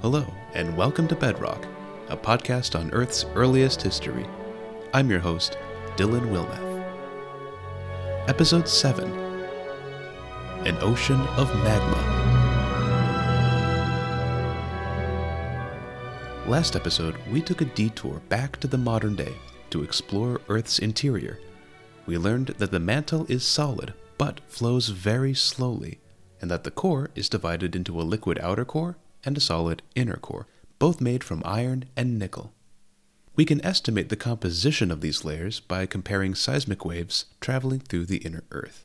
Hello, and welcome to Bedrock, a podcast on Earth's earliest history. I'm your host, Dylan Wilmeth. Episode 7 An Ocean of Magma. Last episode, we took a detour back to the modern day to explore Earth's interior. We learned that the mantle is solid, but flows very slowly, and that the core is divided into a liquid outer core and a solid inner core, both made from iron and nickel. We can estimate the composition of these layers by comparing seismic waves traveling through the inner Earth.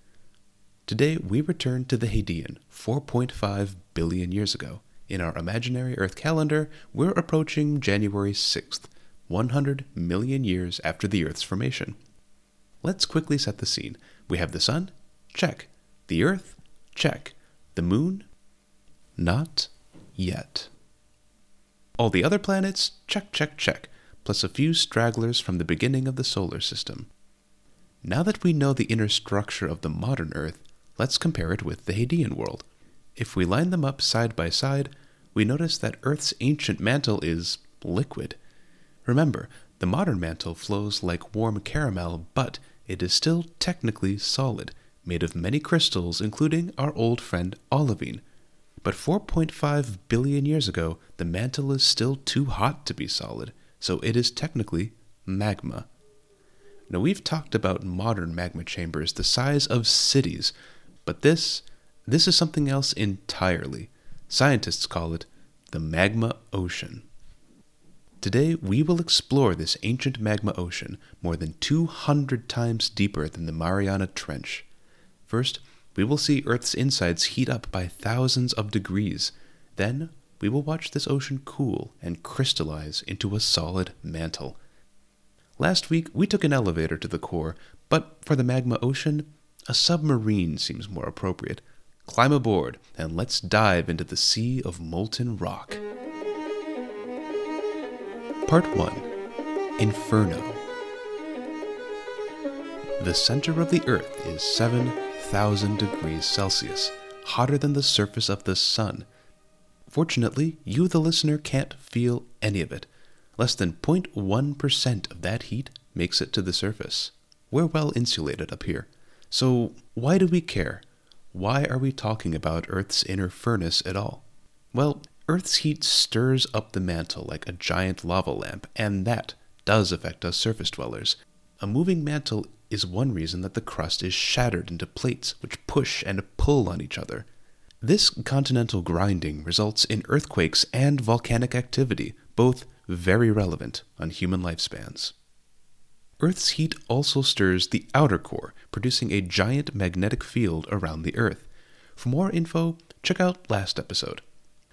Today, we return to the Hadean, 4.5 billion years ago. In our imaginary Earth calendar, we're approaching January 6th, 100 million years after the Earth's formation. Let's quickly set the scene. We have the Sun? Check. The Earth? Check. The Moon? Not yet. All the other planets, check, check, check, plus a few stragglers from the beginning of the solar system. Now that we know the inner structure of the modern Earth, let's compare it with the Hadean world. If we line them up side by side, we notice that Earth's ancient mantle is liquid. Remember, the modern mantle flows like warm caramel, but it is still technically solid, made of many crystals, including our old friend olivine, but 4.5 billion years ago, the mantle is still too hot to be solid, so it is technically magma. Now, we've talked about modern magma chambers the size of cities, but this, this is something else entirely. Scientists call it the magma ocean. Today, we will explore this ancient magma ocean more than 200 times deeper than the Mariana Trench. First, we will see Earth's insides heat up by thousands of degrees. Then we will watch this ocean cool and crystallize into a solid mantle. Last week, we took an elevator to the core, but for the magma ocean, a submarine seems more appropriate. Climb aboard and let's dive into the sea of molten rock. Part 1 Inferno The center of the Earth is 7 thousand degrees Celsius, hotter than the surface of the sun. Fortunately, you, the listener, can't feel any of it. Less than 0.1% of that heat makes it to the surface. We're well insulated up here. So, why do we care? Why are we talking about Earth's inner furnace at all? Well, Earth's heat stirs up the mantle like a giant lava lamp, and that does affect us surface dwellers. A moving mantle is one reason that the crust is shattered into plates which push and pull on each other. This continental grinding results in earthquakes and volcanic activity, both very relevant on human lifespans. Earth's heat also stirs the outer core, producing a giant magnetic field around the Earth. For more info, check out last episode.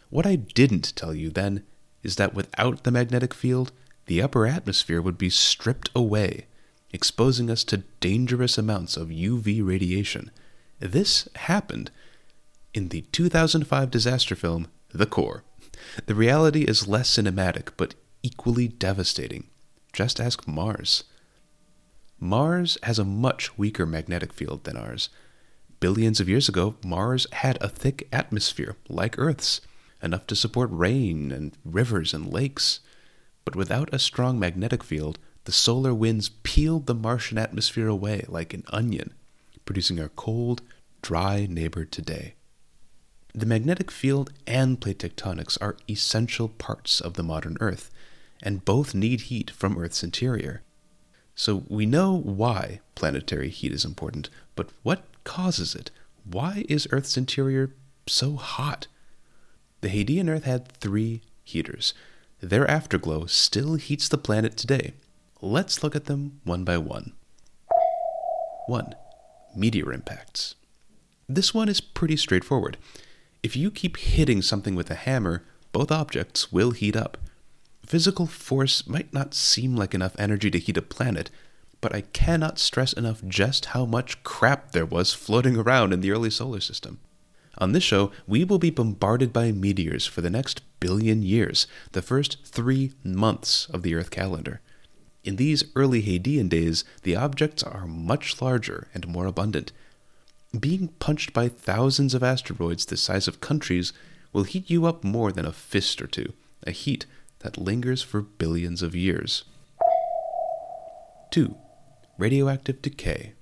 What I didn't tell you then is that without the magnetic field, the upper atmosphere would be stripped away exposing us to dangerous amounts of UV radiation. This happened in the 2005 disaster film, The Core. The reality is less cinematic, but equally devastating. Just ask Mars. Mars has a much weaker magnetic field than ours. Billions of years ago, Mars had a thick atmosphere, like Earth's, enough to support rain and rivers and lakes. But without a strong magnetic field, the solar winds peeled the Martian atmosphere away like an onion, producing our cold, dry neighbor today. The magnetic field and plate tectonics are essential parts of the modern Earth, and both need heat from Earth's interior. So we know why planetary heat is important, but what causes it? Why is Earth's interior so hot? The Hadean Earth had three heaters. Their afterglow still heats the planet today, Let's look at them one by one. 1. Meteor impacts. This one is pretty straightforward. If you keep hitting something with a hammer, both objects will heat up. Physical force might not seem like enough energy to heat a planet, but I cannot stress enough just how much crap there was floating around in the early solar system. On this show, we will be bombarded by meteors for the next billion years, the first three months of the Earth calendar. In these early Hadean days, the objects are much larger and more abundant. Being punched by thousands of asteroids the size of countries, will heat you up more than a fist or two, a heat that lingers for billions of years. 2. Radioactive decay.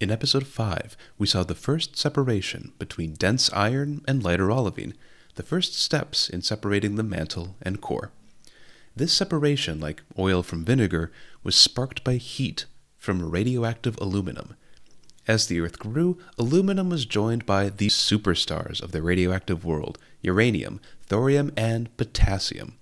In episode 5, we saw the first separation between dense iron and lighter olivine, the first steps in separating the mantle and core. This separation, like oil from vinegar, was sparked by heat from radioactive aluminum. As the Earth grew, aluminum was joined by the superstars of the radioactive world uranium, thorium, and potassium.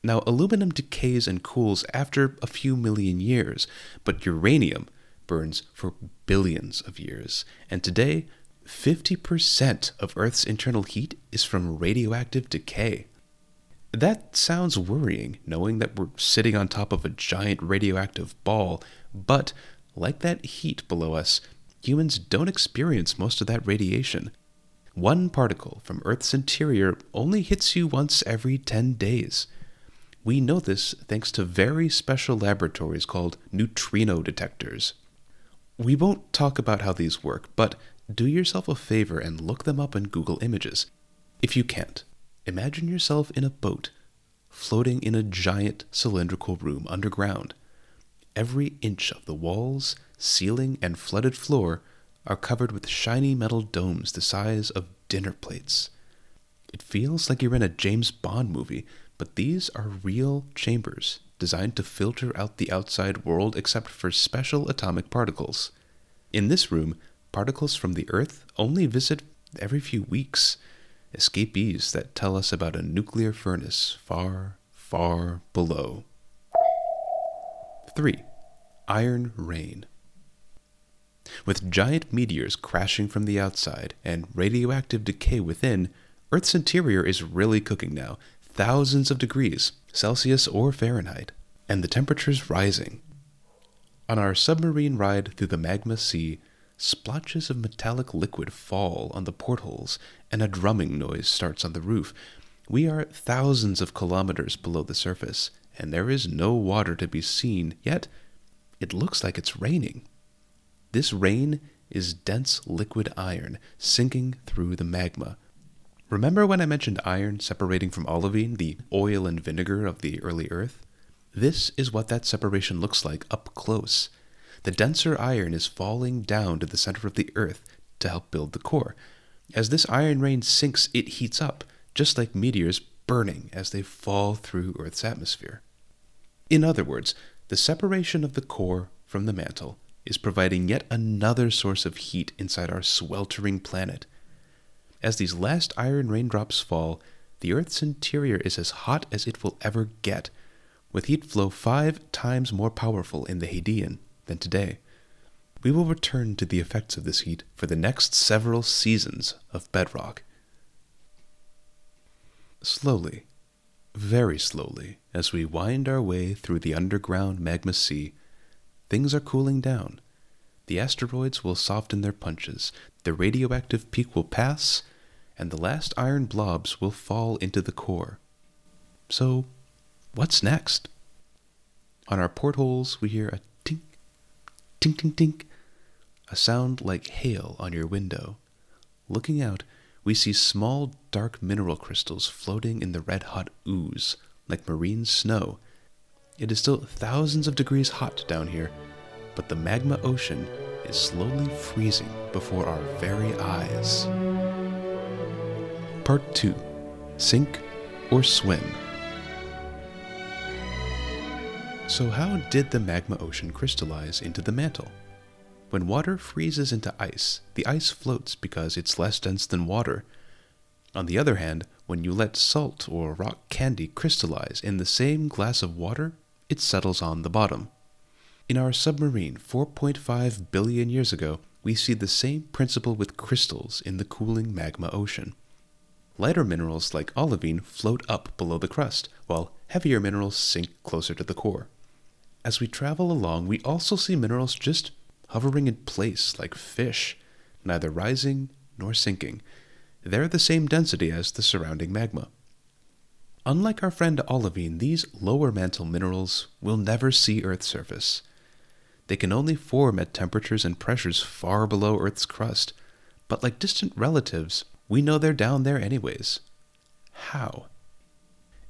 Now, aluminum decays and cools after a few million years, but uranium burns for billions of years, and today, 50% of Earth's internal heat is from radioactive decay. That sounds worrying, knowing that we're sitting on top of a giant radioactive ball, but like that heat below us, humans don't experience most of that radiation. One particle from Earth's interior only hits you once every 10 days. We know this thanks to very special laboratories called neutrino detectors. We won't talk about how these work, but do yourself a favor and look them up in Google Images. If you can't, imagine yourself in a boat, floating in a giant cylindrical room underground. Every inch of the walls, ceiling, and flooded floor are covered with shiny metal domes the size of dinner plates. It feels like you're in a James Bond movie, but these are real chambers designed to filter out the outside world except for special atomic particles. In this room, particles from the Earth only visit every few weeks, escapees that tell us about a nuclear furnace far, far below. 3. Iron Rain. With giant meteors crashing from the outside and radioactive decay within, Earth's interior is really cooking now, thousands of degrees, Celsius or Fahrenheit, and the temperature's rising. On our submarine ride through the magma sea, splotches of metallic liquid fall on the portholes, and a drumming noise starts on the roof. We are thousands of kilometers below the surface, and there is no water to be seen, yet it looks like it's raining. This rain is dense liquid iron sinking through the magma, Remember when I mentioned iron separating from olivine, the oil and vinegar of the early Earth? This is what that separation looks like up close. The denser iron is falling down to the center of the Earth to help build the core. As this iron rain sinks, it heats up, just like meteors burning as they fall through Earth's atmosphere. In other words, the separation of the core from the mantle is providing yet another source of heat inside our sweltering planet. As these last iron raindrops fall, the Earth's interior is as hot as it will ever get, with heat flow five times more powerful in the Hadean than today. We will return to the effects of this heat for the next several seasons of bedrock. Slowly, very slowly, as we wind our way through the underground magma sea, things are cooling down. The asteroids will soften their punches, the radioactive peak will pass, and the last iron blobs will fall into the core. So, what's next? On our portholes, we hear a tink, tink, tink, a sound like hail on your window. Looking out, we see small, dark mineral crystals floating in the red hot ooze, like marine snow. It is still thousands of degrees hot down here, but the magma ocean is slowly freezing before our very eyes. Part 2 Sink or Swim. So, how did the magma ocean crystallize into the mantle? When water freezes into ice, the ice floats because it's less dense than water. On the other hand, when you let salt or rock candy crystallize in the same glass of water, it settles on the bottom. In our submarine 4.5 billion years ago, we see the same principle with crystals in the cooling magma ocean. Lighter minerals like olivine float up below the crust, while heavier minerals sink closer to the core. As we travel along, we also see minerals just hovering in place like fish, neither rising nor sinking. They're the same density as the surrounding magma. Unlike our friend olivine, these lower mantle minerals will never see Earth's surface. They can only form at temperatures and pressures far below Earth's crust, but like distant relatives, we know they're down there anyways. How?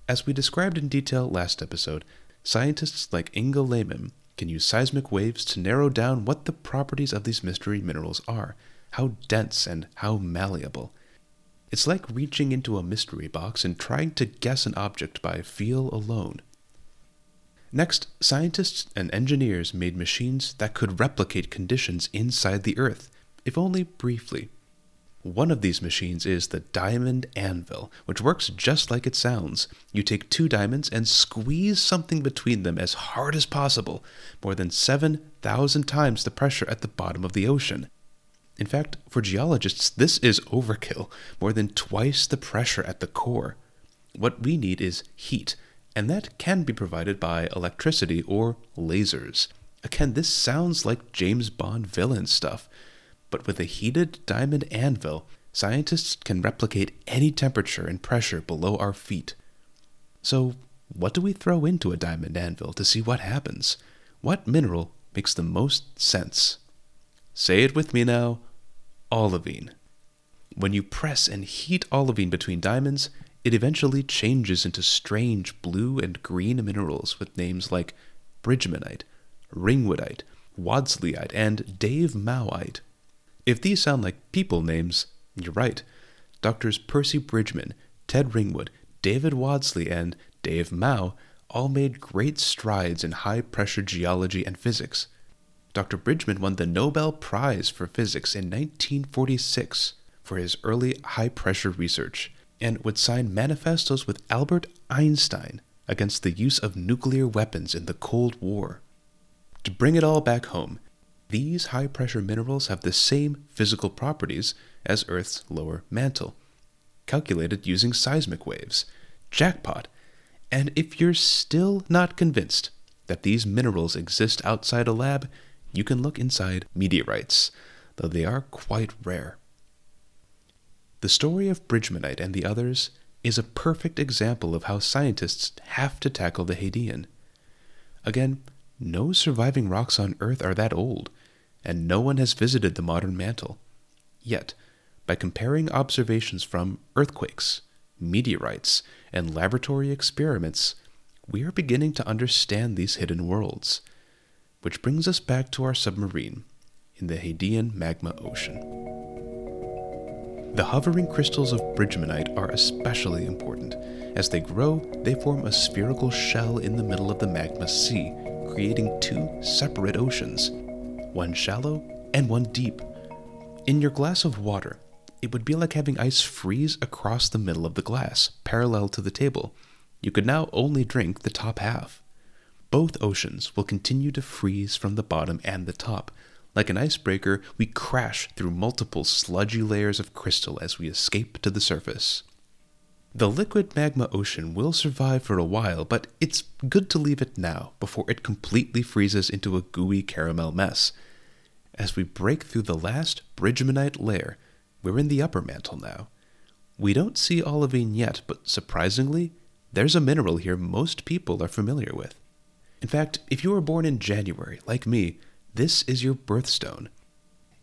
As we described in detail last episode, scientists like Inge Lehmann can use seismic waves to narrow down what the properties of these mystery minerals are, how dense and how malleable. It's like reaching into a mystery box and trying to guess an object by feel alone. Next, scientists and engineers made machines that could replicate conditions inside the Earth, if only briefly. One of these machines is the diamond anvil, which works just like it sounds. You take two diamonds and squeeze something between them as hard as possible, more than 7,000 times the pressure at the bottom of the ocean. In fact, for geologists, this is overkill, more than twice the pressure at the core. What we need is heat, and that can be provided by electricity or lasers. Again, this sounds like James Bond villain stuff, but with a heated diamond anvil, scientists can replicate any temperature and pressure below our feet. So, what do we throw into a diamond anvil to see what happens? What mineral makes the most sense? Say it with me now olivine. When you press and heat olivine between diamonds, it eventually changes into strange blue and green minerals with names like bridgmanite, ringwoodite, wadsleyite, and davemaoite. If these sound like people names, you're right. Doctors Percy Bridgman, Ted Ringwood, David Wadsley, and Dave Mao all made great strides in high pressure geology and physics. Dr. Bridgman won the Nobel Prize for Physics in 1946 for his early high pressure research and would sign manifestos with Albert Einstein against the use of nuclear weapons in the Cold War. To bring it all back home, these high pressure minerals have the same physical properties as Earth's lower mantle, calculated using seismic waves. Jackpot! And if you're still not convinced that these minerals exist outside a lab, you can look inside meteorites, though they are quite rare. The story of Bridgmanite and the others is a perfect example of how scientists have to tackle the Hadean. Again, no surviving rocks on Earth are that old, and no one has visited the modern mantle. Yet, by comparing observations from earthquakes, meteorites, and laboratory experiments, we are beginning to understand these hidden worlds. Which brings us back to our submarine in the Hadean Magma Ocean. The hovering crystals of bridgmanite are especially important. As they grow, they form a spherical shell in the middle of the magma sea, creating two separate oceans, one shallow and one deep. In your glass of water, it would be like having ice freeze across the middle of the glass, parallel to the table. You could now only drink the top half. Both oceans will continue to freeze from the bottom and the top. Like an icebreaker, we crash through multiple sludgy layers of crystal as we escape to the surface. The liquid magma ocean will survive for a while, but it's good to leave it now before it completely freezes into a gooey caramel mess. As we break through the last bridgmanite layer, we're in the upper mantle now. We don't see olivine yet, but surprisingly, there's a mineral here most people are familiar with. In fact, if you were born in January, like me, this is your birthstone.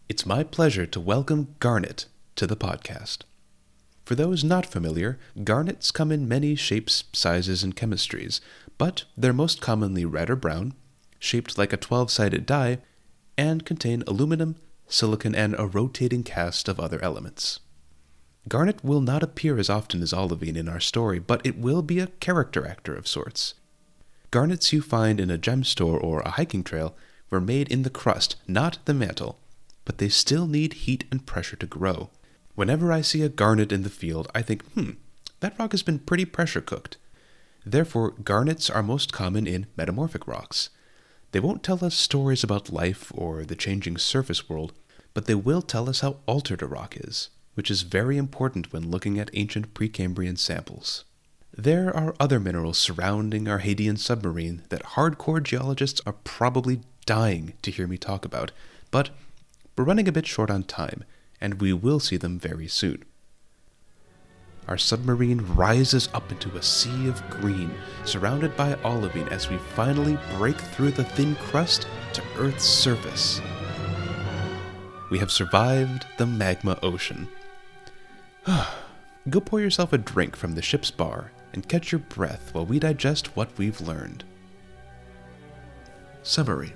It's my pleasure to welcome Garnet to the podcast. For those not familiar, garnets come in many shapes, sizes, and chemistries, but they're most commonly red or brown, shaped like a 12 sided die, and contain aluminum, silicon, and a rotating cast of other elements. Garnet will not appear as often as olivine in our story, but it will be a character actor of sorts. Garnets you find in a gem store or a hiking trail were made in the crust, not the mantle, but they still need heat and pressure to grow. Whenever I see a garnet in the field, I think, hmm, that rock has been pretty pressure cooked. Therefore, garnets are most common in metamorphic rocks. They won't tell us stories about life or the changing surface world, but they will tell us how altered a rock is, which is very important when looking at ancient Precambrian samples. There are other minerals surrounding our Hadean submarine that hardcore geologists are probably dying to hear me talk about, but we're running a bit short on time, and we will see them very soon. Our submarine rises up into a sea of green, surrounded by olivine as we finally break through the thin crust to Earth's surface. We have survived the magma ocean. Go pour yourself a drink from the ship's bar and catch your breath while we digest what we've learned. Summary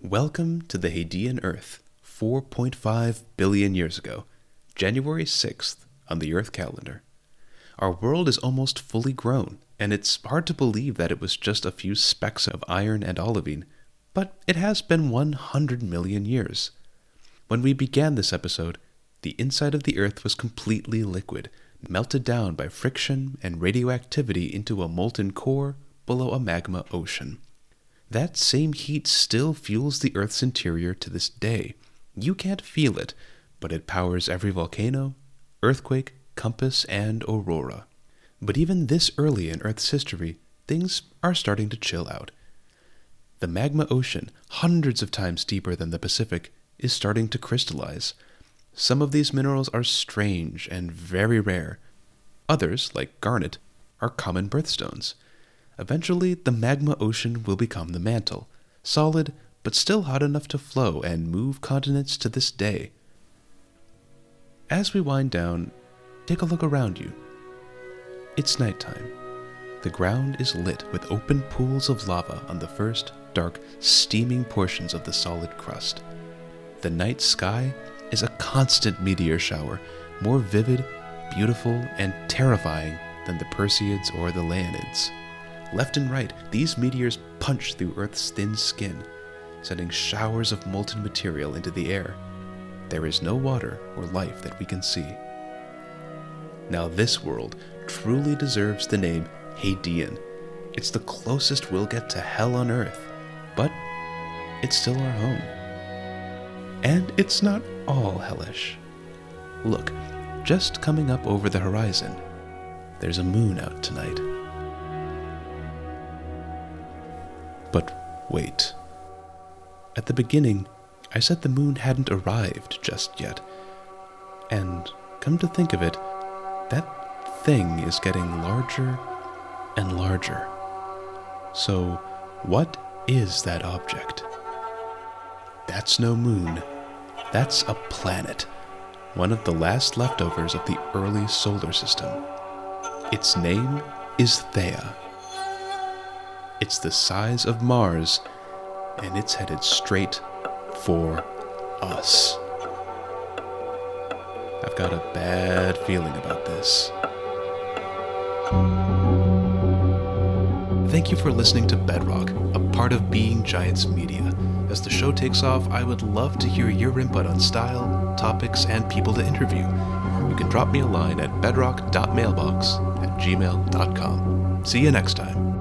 Welcome to the Hadean Earth, 4.5 billion years ago, January 6th on the Earth calendar. Our world is almost fully grown, and it's hard to believe that it was just a few specks of iron and olivine, but it has been 100 million years. When we began this episode, the inside of the Earth was completely liquid, melted down by friction and radioactivity into a molten core below a magma ocean. That same heat still fuels the Earth's interior to this day. You can't feel it, but it powers every volcano, earthquake, compass, and aurora. But even this early in Earth's history, things are starting to chill out. The magma ocean, hundreds of times deeper than the Pacific, is starting to crystallize. Some of these minerals are strange and very rare. Others, like garnet, are common birthstones. Eventually, the magma ocean will become the mantle, solid but still hot enough to flow and move continents to this day. As we wind down, take a look around you. It's nighttime. The ground is lit with open pools of lava on the first, dark, steaming portions of the solid crust. The night sky is a constant meteor shower, more vivid, beautiful, and terrifying than the Perseids or the Leonids. Left and right, these meteors punch through Earth's thin skin, sending showers of molten material into the air. There is no water or life that we can see. Now, this world truly deserves the name Hadean. It's the closest we'll get to hell on Earth, but it's still our home. And it's not all hellish. Look, just coming up over the horizon, there's a moon out tonight. But wait. At the beginning, I said the moon hadn't arrived just yet. And come to think of it, that thing is getting larger and larger. So, what is that object? That's no moon. That's a planet, one of the last leftovers of the early solar system. Its name is Theia. It's the size of Mars, and it's headed straight for us. I've got a bad feeling about this. Thank you for listening to Bedrock, a part of Being Giants Media. As the show takes off, I would love to hear your input on style, topics, and people to interview. You can drop me a line at bedrock.mailbox at gmail.com. See you next time.